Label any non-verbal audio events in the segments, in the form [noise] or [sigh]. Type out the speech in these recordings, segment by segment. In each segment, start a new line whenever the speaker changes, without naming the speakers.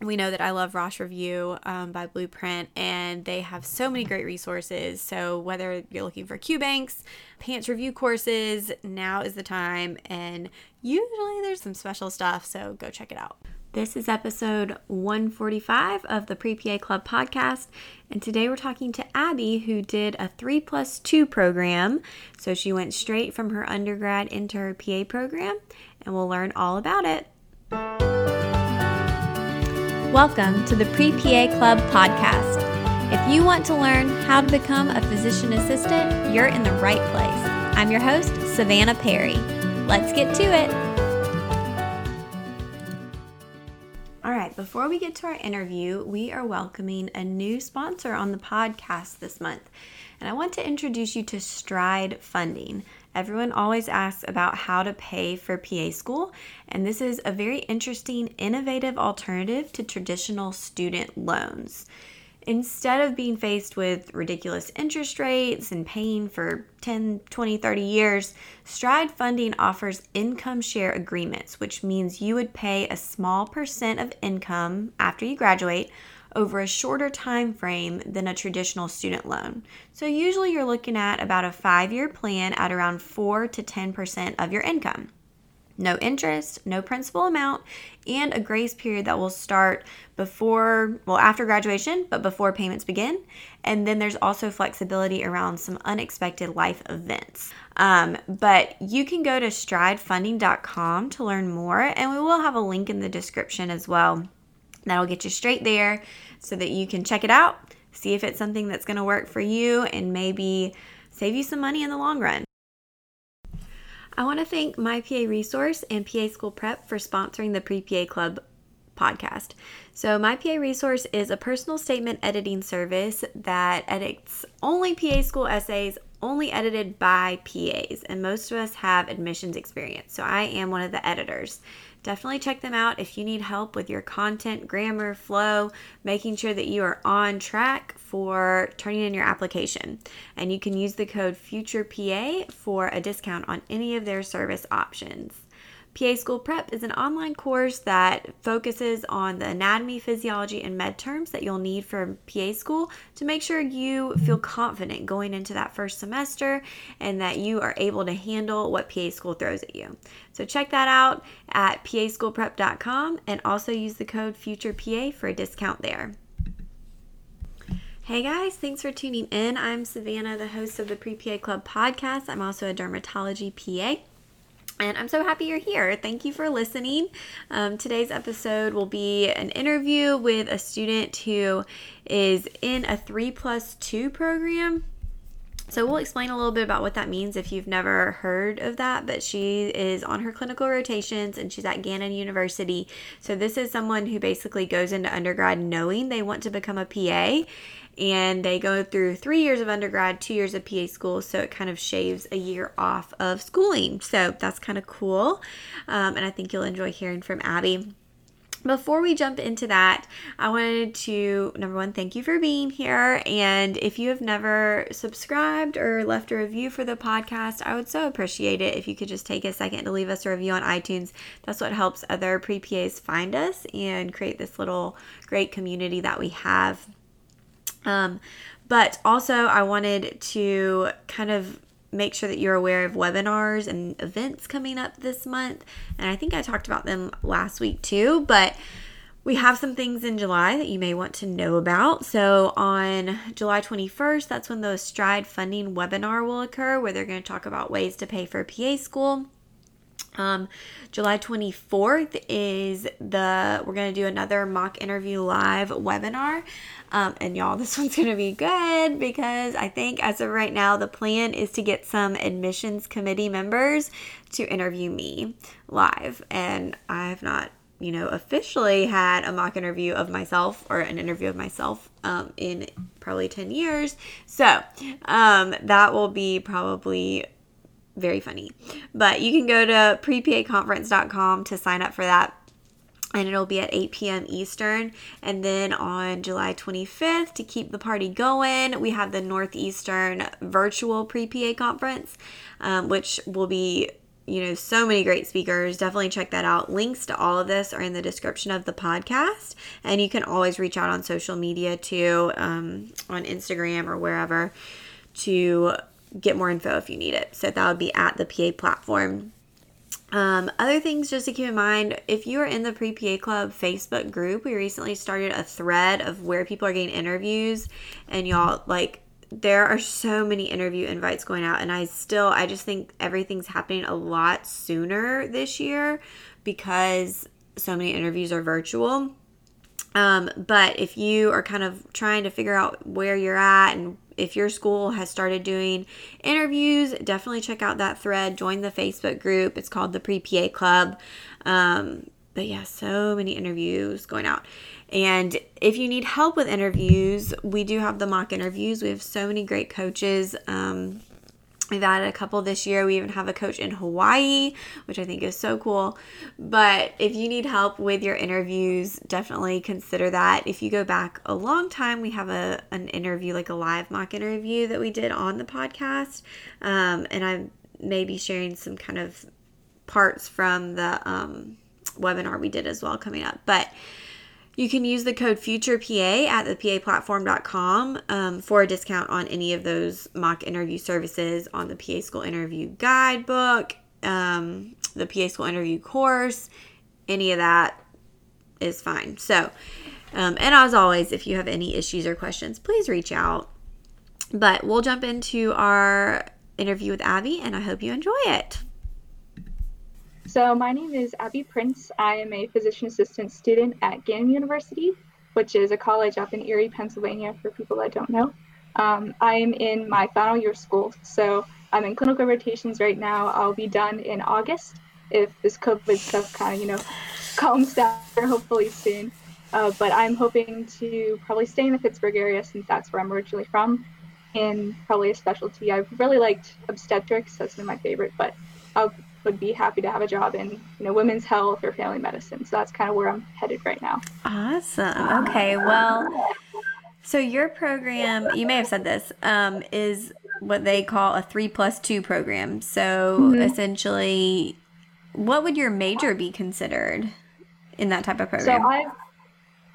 we know that I love Rosh Review um, by Blueprint, and they have so many great resources. So, whether you're looking for Q banks, PANCE review courses, now is the time. And usually there's some special stuff, so go check it out. This is episode 145 of the Pre PA Club podcast. And today we're talking to Abby, who did a 3 plus 2 program. So, she went straight from her undergrad into her PA program, and we'll learn all about it. Welcome to the Pre PA Club podcast. If you want to learn how to become a physician assistant, you're in the right place. I'm your host, Savannah Perry. Let's get to it. All right, before we get to our interview, we are welcoming a new sponsor on the podcast this month. And I want to introduce you to Stride Funding. Everyone always asks about how to pay for PA school, and this is a very interesting, innovative alternative to traditional student loans. Instead of being faced with ridiculous interest rates and paying for 10, 20, 30 years, Stride Funding offers income share agreements, which means you would pay a small percent of income after you graduate over a shorter time frame than a traditional student loan. So usually you're looking at about a 5-year plan at around 4 to 10% of your income. No interest, no principal amount, and a grace period that will start before, well, after graduation, but before payments begin. And then there's also flexibility around some unexpected life events. Um, but you can go to stridefunding.com to learn more, and we will have a link in the description as well. That'll get you straight there so that you can check it out, see if it's something that's going to work for you, and maybe save you some money in the long run. I want to thank My PA Resource and PA School Prep for sponsoring the Pre PA Club podcast. So, My PA Resource is a personal statement editing service that edits only PA school essays, only edited by PAs, and most of us have admissions experience. So, I am one of the editors definitely check them out if you need help with your content, grammar, flow, making sure that you are on track for turning in your application. And you can use the code FUTUREPA for a discount on any of their service options. PA School Prep is an online course that focuses on the anatomy, physiology, and med terms that you'll need for PA school to make sure you feel confident going into that first semester and that you are able to handle what PA school throws at you. So check that out at paschoolprep.com and also use the code FUTUREPA for a discount there. Hey guys, thanks for tuning in. I'm Savannah, the host of the Pre PA Club podcast. I'm also a dermatology PA. And I'm so happy you're here. Thank you for listening. Um, today's episode will be an interview with a student who is in a 3 plus 2 program. So we'll explain a little bit about what that means if you've never heard of that. But she is on her clinical rotations and she's at Gannon University. So this is someone who basically goes into undergrad knowing they want to become a PA and they go through three years of undergrad, two years of PA school, so it kind of shaves a year off of schooling. So that's kind of cool, um, and I think you'll enjoy hearing from Abby. Before we jump into that, I wanted to number one, thank you for being here. And if you have never subscribed or left a review for the podcast, I would so appreciate it if you could just take a second to leave us a review on iTunes. That's what helps other pre PAs find us and create this little great community that we have. Um, but also, I wanted to kind of make sure that you're aware of webinars and events coming up this month. And I think I talked about them last week too, but we have some things in July that you may want to know about. So, on July 21st, that's when the Stride funding webinar will occur, where they're going to talk about ways to pay for PA school. Um, July 24th is the, we're going to do another mock interview live webinar. Um, and y'all, [laughs] this one's going to be good because I think as of right now, the plan is to get some admissions committee members to interview me live. And I have not, you know, officially had a mock interview of myself or an interview of myself um, in probably 10 years. So um, that will be probably very funny. But you can go to prepaconference.com to sign up for that. And it'll be at 8 p.m. Eastern. And then on July 25th, to keep the party going, we have the Northeastern Virtual Pre PA Conference, um, which will be you know, so many great speakers. Definitely check that out. Links to all of this are in the description of the podcast. And you can always reach out on social media too, um, on Instagram or wherever, to get more info if you need it. So that would be at the PA platform. Um, other things just to keep in mind if you are in the Pre PA Club Facebook group, we recently started a thread of where people are getting interviews, and y'all like there are so many interview invites going out, and I still I just think everything's happening a lot sooner this year because so many interviews are virtual. Um, but if you are kind of trying to figure out where you're at and if your school has started doing interviews, definitely check out that thread. Join the Facebook group. It's called the Pre PA Club. Um, but yeah, so many interviews going out. And if you need help with interviews, we do have the mock interviews. We have so many great coaches. Um, We've added a couple this year. We even have a coach in Hawaii, which I think is so cool. But if you need help with your interviews, definitely consider that. If you go back a long time, we have a an interview, like a live mock interview that we did on the podcast, um, and I may be sharing some kind of parts from the um, webinar we did as well coming up. But you can use the code FUTUREPA at thepaplatform.com um, for a discount on any of those mock interview services on the PA School Interview Guidebook, um, the PA School Interview course, any of that is fine. So, um, and as always, if you have any issues or questions, please reach out. But we'll jump into our interview with Abby, and I hope you enjoy it.
So my name is Abby Prince. I am a physician assistant student at Gannon University, which is a college up in Erie, Pennsylvania, for people that don't know. Um, I am in my final year of school, so I'm in clinical rotations right now. I'll be done in August if this COVID stuff kind of, you know, calms down [laughs] hopefully soon. Uh, but I'm hoping to probably stay in the Pittsburgh area since that's where I'm originally from, and probably a specialty. I've really liked obstetrics; that's been my favorite. But I'll would be happy to have a job in you know women's health or family medicine. So that's kind of where I'm headed right now.
Awesome. Okay. Well, so your program, you may have said this, um, is what they call a three plus two program. So mm-hmm. essentially, what would your major be considered in that type of program?
So I've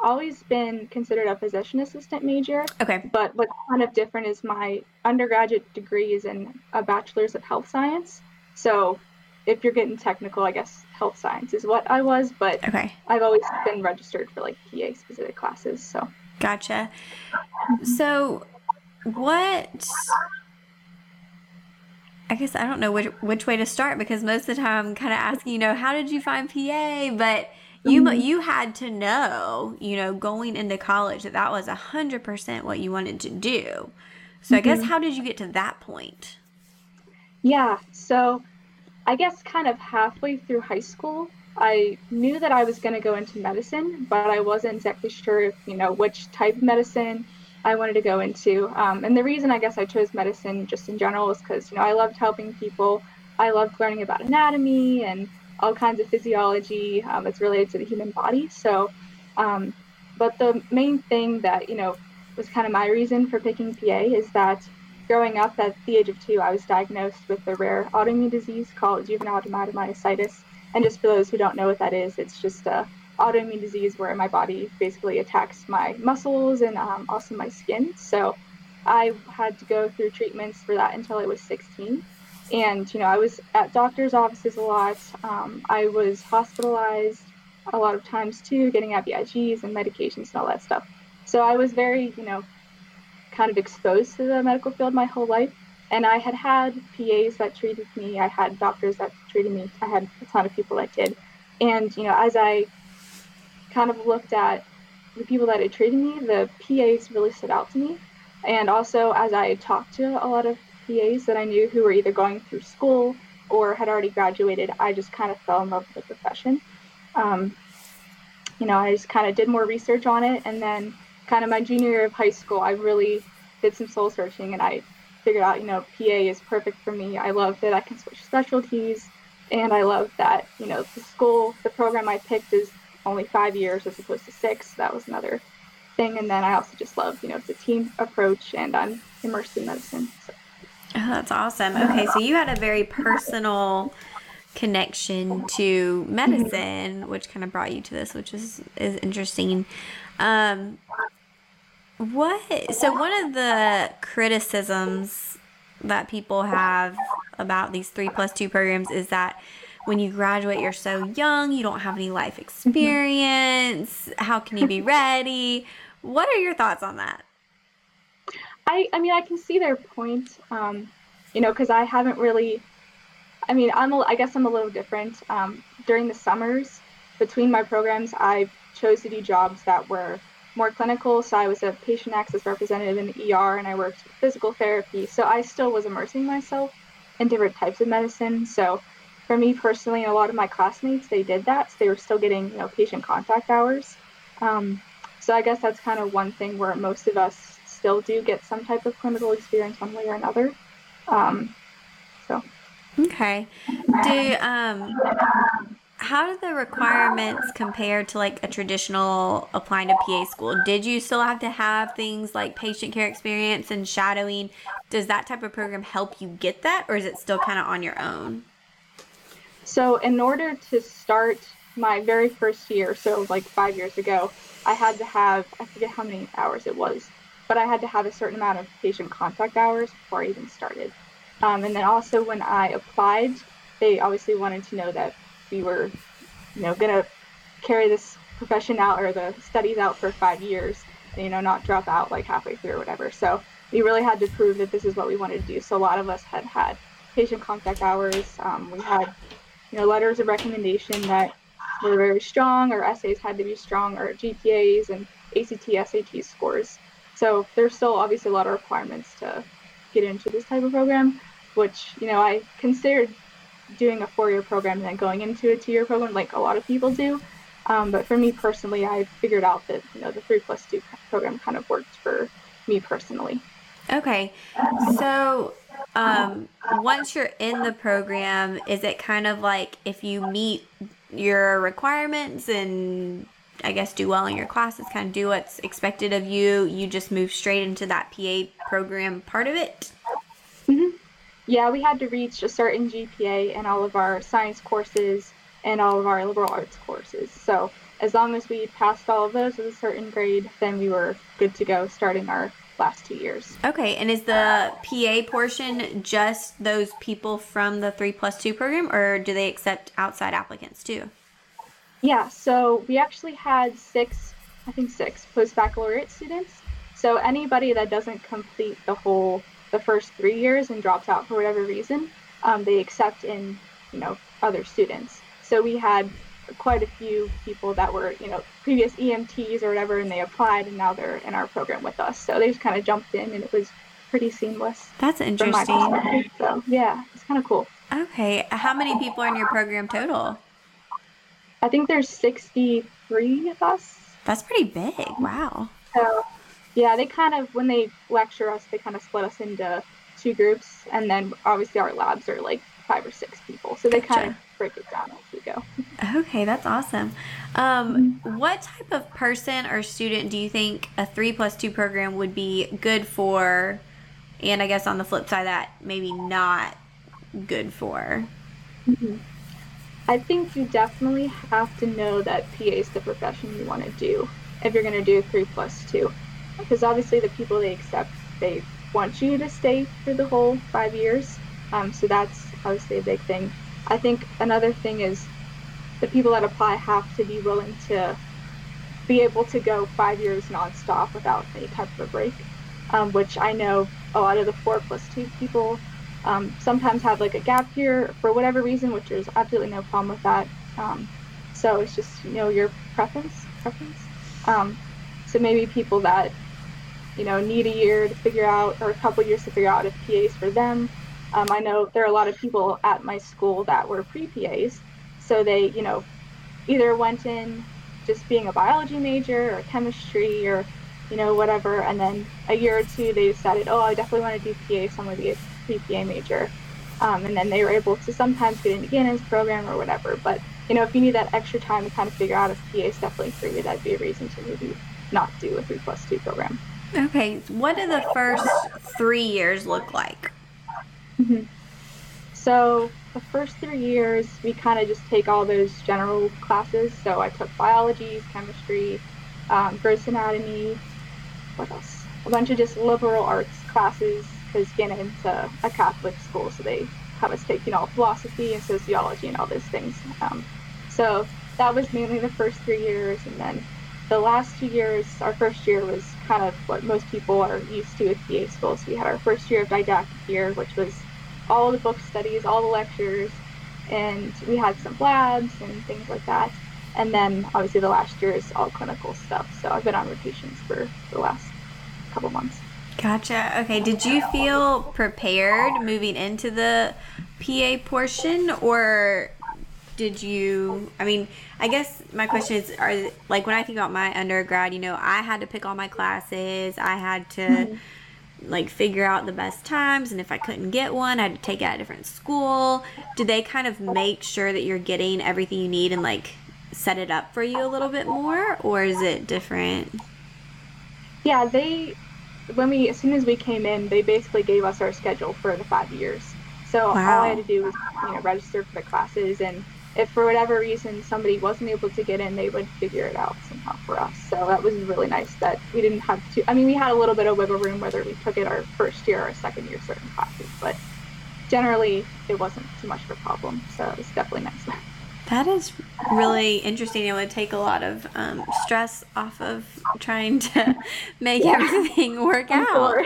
always been considered a physician assistant major.
Okay.
But what's kind of different is my undergraduate degree is in a bachelor's of health science. So if you're getting technical, I guess health science is what I was, but
okay.
I've always been registered for like PA specific classes. So
gotcha. So what I guess I don't know which which way to start because most of the time I'm kind of asking, you know, how did you find PA? But you mm-hmm. you had to know, you know, going into college that that was a hundred percent what you wanted to do. So mm-hmm. I guess mm-hmm. how did you get to that point?
Yeah. So I guess kind of halfway through high school, I knew that I was going to go into medicine, but I wasn't exactly sure if, you know, which type of medicine I wanted to go into. Um, and the reason I guess I chose medicine just in general is because, you know, I loved helping people. I loved learning about anatomy and all kinds of physiology um, that's related to the human body. So, um, but the main thing that, you know, was kind of my reason for picking PA is that growing up at the age of two, I was diagnosed with a rare autoimmune disease called juvenile dermatomyositis. And just for those who don't know what that is, it's just a autoimmune disease where my body basically attacks my muscles and um, also my skin. So I had to go through treatments for that until I was 16. And, you know, I was at doctor's offices a lot. Um, I was hospitalized a lot of times too, getting IVIGs and medications and all that stuff. So I was very, you know, kind of exposed to the medical field my whole life. and I had had PAs that treated me. I had doctors that treated me. I had a ton of people that did. And, you know, as I kind of looked at the people that had treated me, the PAs really stood out to me. And also, as I talked to a lot of PAs that I knew who were either going through school or had already graduated, I just kind of fell in love with the profession. Um, you know, I just kind of did more research on it. And then, kind of my junior year of high school, I really did some soul searching and I figured out, you know, PA is perfect for me. I love that I can switch specialties. And I love that, you know, the school, the program I picked is only five years as opposed to six. That was another thing. And then I also just love, you know, the team approach and I'm immersed in medicine. So.
Oh, that's awesome. Okay, so you had a very personal connection to medicine, which kind of brought you to this, which is is interesting. Um, what? So one of the criticisms that people have about these three plus two programs is that when you graduate, you're so young, you don't have any life experience. How can you be [laughs] ready? What are your thoughts on that?
I, I mean, I can see their point, um, you know, because I haven't really, I mean, I'm, a, I guess I'm a little different. Um, during the summers between my programs, I chose to do jobs that were more clinical. So I was a patient access representative in the ER and I worked with physical therapy. So I still was immersing myself in different types of medicine. So for me personally, and a lot of my classmates, they did that. So they were still getting, you know, patient contact hours. Um, so I guess that's kind of one thing where most of us still do get some type of clinical experience one way or another. Um, so.
Okay. Do um how do the requirements compare to like a traditional applying to PA school? Did you still have to have things like patient care experience and shadowing? Does that type of program help you get that, or is it still kind of on your own?
So, in order to start my very first year, so like five years ago, I had to have, I forget how many hours it was, but I had to have a certain amount of patient contact hours before I even started. Um, and then also when I applied, they obviously wanted to know that we were, you know, gonna carry this profession out or the studies out for five years, and, you know, not drop out like halfway through or whatever. So we really had to prove that this is what we wanted to do. So a lot of us had had patient contact hours. Um, we had, you know, letters of recommendation that were very strong. Our essays had to be strong. Our GPAs and ACT, SAT scores. So there's still obviously a lot of requirements to get into this type of program, which you know I considered doing a four-year program and then going into a two-year program like a lot of people do. Um, but for me personally, I figured out that you know the three plus two program kind of worked for me personally.
Okay, so um, once you're in the program, is it kind of like if you meet your requirements and I guess do well in your classes, kind of do what's expected of you, you just move straight into that PA program part of it?
Yeah, we had to reach a certain GPA in all of our science courses and all of our liberal arts courses. So as long as we passed all of those with a certain grade, then we were good to go starting our last two years.
Okay, and is the PA portion just those people from the three plus two program, or do they accept outside applicants too?
Yeah, so we actually had six, I think six post baccalaureate students. So anybody that doesn't complete the whole the first three years and drops out for whatever reason, um, they accept in you know other students. So we had quite a few people that were you know previous EMTs or whatever, and they applied, and now they're in our program with us. So they just kind of jumped in, and it was pretty seamless.
That's interesting.
So yeah, it's kind of cool.
Okay, how many people are in your program total?
I think there's 63 of us.
That's pretty big. Wow.
So yeah, they kind of when they lecture us, they kind of split us into two groups, and then obviously our labs are like five or six people, so they kind of break it down as we go.
Okay, that's awesome. Um, what type of person or student do you think a three plus two program would be good for? And I guess on the flip side, that maybe not good for.
Mm-hmm. I think you definitely have to know that PA is the profession you want to do if you're going to do three plus two because obviously the people they accept they want you to stay for the whole five years um, so that's obviously a big thing i think another thing is the people that apply have to be willing to be able to go five years nonstop without any type of a break um, which i know a lot of the four plus two people um, sometimes have like a gap year for whatever reason, which there's absolutely no problem with that. Um, so it's just you know your preference preference. Um, so maybe people that you know need a year to figure out or a couple years to figure out if PAs for them. Um, I know there are a lot of people at my school that were pre PAs, so they you know either went in just being a biology major or chemistry or you know whatever, and then a year or two they decided, oh, I definitely want to do PA, so I'm going to be a pre-PA major. Um, and then they were able to sometimes get into Gannon's program or whatever. But you know, if you need that extra time to kind of figure out if PA is definitely for you, that'd be a reason to maybe not do a three plus two program.
Okay, what do the first three years look like?
Mm-hmm. So the first three years, we kind of just take all those general classes. So I took biology, chemistry, um, gross anatomy, what else? A bunch of just liberal arts classes because Gannon's a, a Catholic school, so they have us take, you know, philosophy and sociology and all those things. Um, so that was mainly the first three years, and then the last two years, our first year was kind of what most people are used to at PA school. So we had our first year of didactic year, which was all the book studies, all the lectures, and we had some labs and things like that. And then obviously the last year is all clinical stuff. So I've been on rotations for the last couple months.
Gotcha. Okay. Did you feel prepared moving into the PA portion or did you I mean, I guess my question is are like when I think about my undergrad, you know, I had to pick all my classes. I had to mm-hmm. like figure out the best times and if I couldn't get one, I had to take it at a different school. Do they kind of make sure that you're getting everything you need and like set it up for you a little bit more or is it different?
Yeah, they when we as soon as we came in, they basically gave us our schedule for the five years. So wow. all I had to do was you know register for the classes, and if for whatever reason somebody wasn't able to get in, they would figure it out somehow for us. So that was really nice that we didn't have to. I mean, we had a little bit of wiggle room whether we took it our first year or second year certain classes, but generally it wasn't too much of a problem. So it was definitely nice. [laughs]
That is really interesting. It would take a lot of um, stress off of trying to [laughs] make yeah. everything work [laughs] out.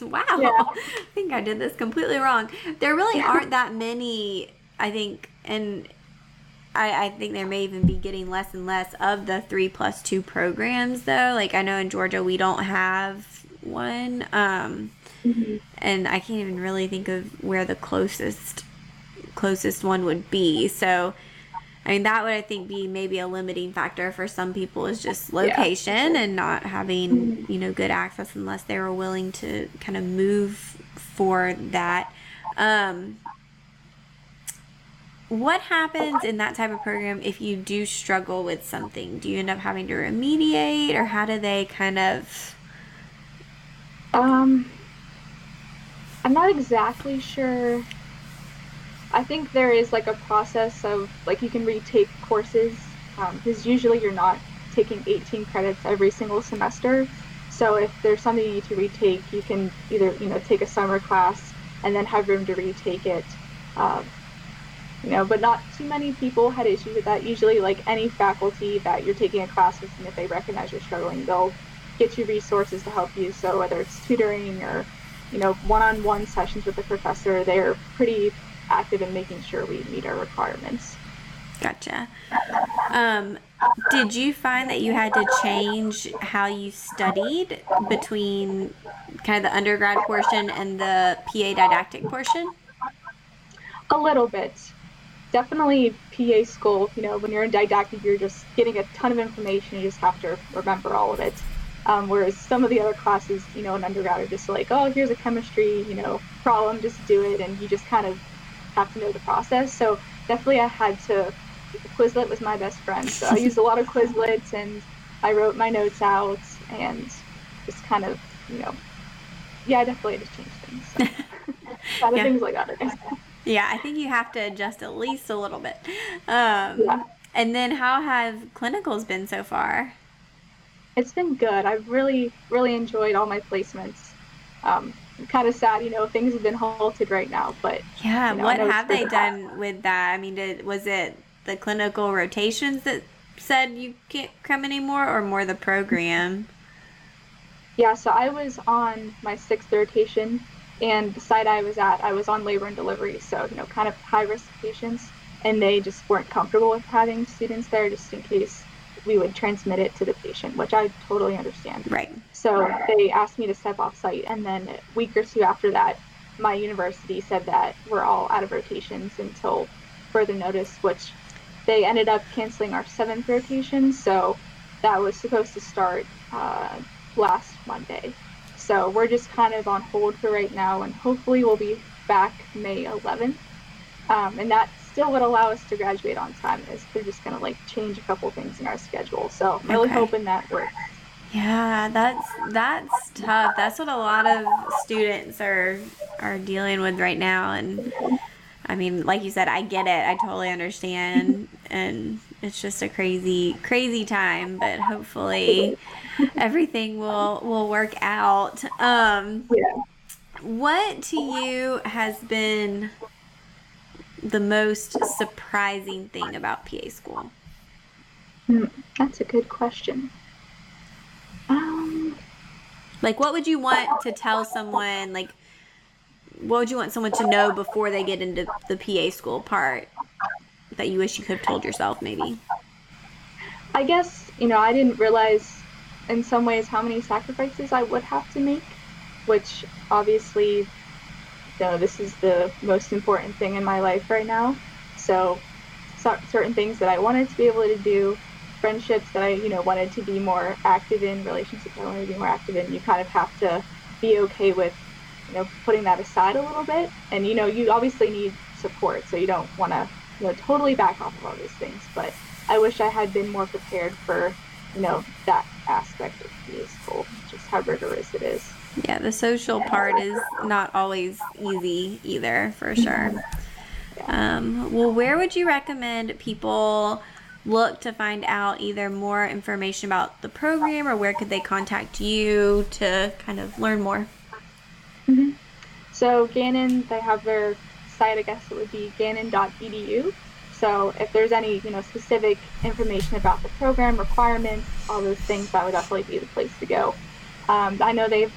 wow. Yeah. I think I did this completely wrong. There really aren't that many, I think, and I, I think there may even be getting less and less of the three plus two programs, though. Like, I know in Georgia we don't have one. Um, mm-hmm. And I can't even really think of where the closest closest one would be. So, I mean, that would I think be maybe a limiting factor for some people is just location yeah. and not having mm-hmm. you know good access unless they were willing to kind of move for that. Um, what happens in that type of program if you do struggle with something? Do you end up having to remediate, or how do they kind of?
Um, I'm not exactly sure I think there is like a process of like you can retake courses because um, usually you're not taking 18 credits every single semester. So if there's something you need to retake, you can either you know take a summer class and then have room to retake it. Um, you know, but not too many people had issues with that. Usually, like any faculty that you're taking a class with, and if they recognize you're struggling, they'll get you resources to help you. So whether it's tutoring or you know one-on-one sessions with the professor, they're pretty active in making sure we meet our requirements.
Gotcha. Um, did you find that you had to change how you studied between kind of the undergrad portion and the PA didactic portion?
A little bit. Definitely PA school, you know, when you're in didactic, you're just getting a ton of information. You just have to remember all of it. Um, whereas some of the other classes, you know, in undergrad are just like, oh, here's a chemistry, you know, problem, just do it. And you just kind of have to know the process. So definitely I had to, Quizlet was my best friend. So I used a lot of Quizlets and I wrote my notes out and just kind of, you know, yeah, I definitely had to change things. So. [laughs] a lot of yeah. things like that. [laughs]
Yeah, I think you have to adjust at least a little bit. Um, yeah. And then how have clinicals been so far?
It's been good. I've really, really enjoyed all my placements. Um, kind of sad, you know, things have been halted right now. But
yeah,
you know,
what have they done with that? I mean, did, was it the clinical rotations that said you can't come anymore, or more the program?
Yeah, so I was on my sixth rotation, and the site I was at, I was on labor and delivery, so you know, kind of high risk patients, and they just weren't comfortable with having students there just in case we would transmit it to the patient, which I totally understand.
Right.
So they asked me to step off site, and then a week or two after that, my university said that we're all out of rotations until further notice, which they ended up canceling our seventh rotation. So that was supposed to start uh, last Monday. So we're just kind of on hold for right now, and hopefully we'll be back May 11th. Um, and that still would allow us to graduate on time. Is they're just gonna like change a couple things in our schedule. So I'm really
Okay.
hoping that works.
Yeah, that's that's tough. That's what a lot of students are are dealing with right now and I mean, like you said, I get it. I totally understand [laughs] and it's just a crazy crazy time, but hopefully everything will will work out. Um
Yeah.
what to you has been the most surprising thing about PA school?
Hmm, that's a good question. Um,
Like, what would you want to tell someone? Like, what would you want someone to know before they get into the PA school part that you wish you could have told yourself, maybe?
I guess, you know, I didn't realize in some ways how many sacrifices I would have to make, which obviously, you know, this is the most important thing in my life right now. So, cer- certain things that I wanted to be able to do, friendships that I, you know, wanted to be more active in, relationships I wanted to be more active in, you kind of have to be okay with, you know, putting that aside a little bit. And, you know, you obviously need support, so you don't want to, you know, totally back off of all these things. But I wish I had been more prepared for, you know, that aspect of PA school, just how rigorous it is.
Yeah, the social part is not always easy either, for sure. Um, well, where would you recommend people look to find out either more information about the program or where could they contact you to kind of learn more?
So Gannon, they have their site. I guess it would be gannon.edu. So if there's any, you know, specific information about the program requirements, all those things, that would definitely be the place to go. Um, I know they've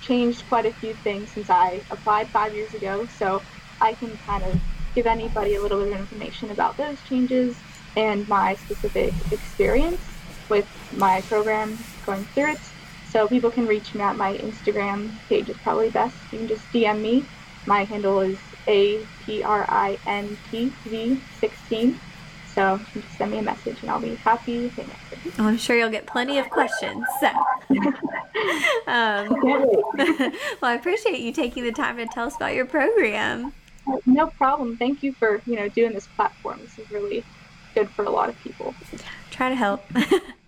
changed quite a few things since I applied five years ago, so I can kind of give anybody a little bit of information about those changes and my specific experience with my program going through it. So people can reach me at my Instagram page is probably best. You can just DM me. My handle is A P R I N T V 16. So just send me a message and I'll be happy to answer.
I'm sure you'll get plenty of questions. So, [laughs] um, [laughs] well, I appreciate you taking the time to tell us about your program.
No problem. Thank you for you know doing this platform. This is really good for a lot of people.
Try to help. [laughs]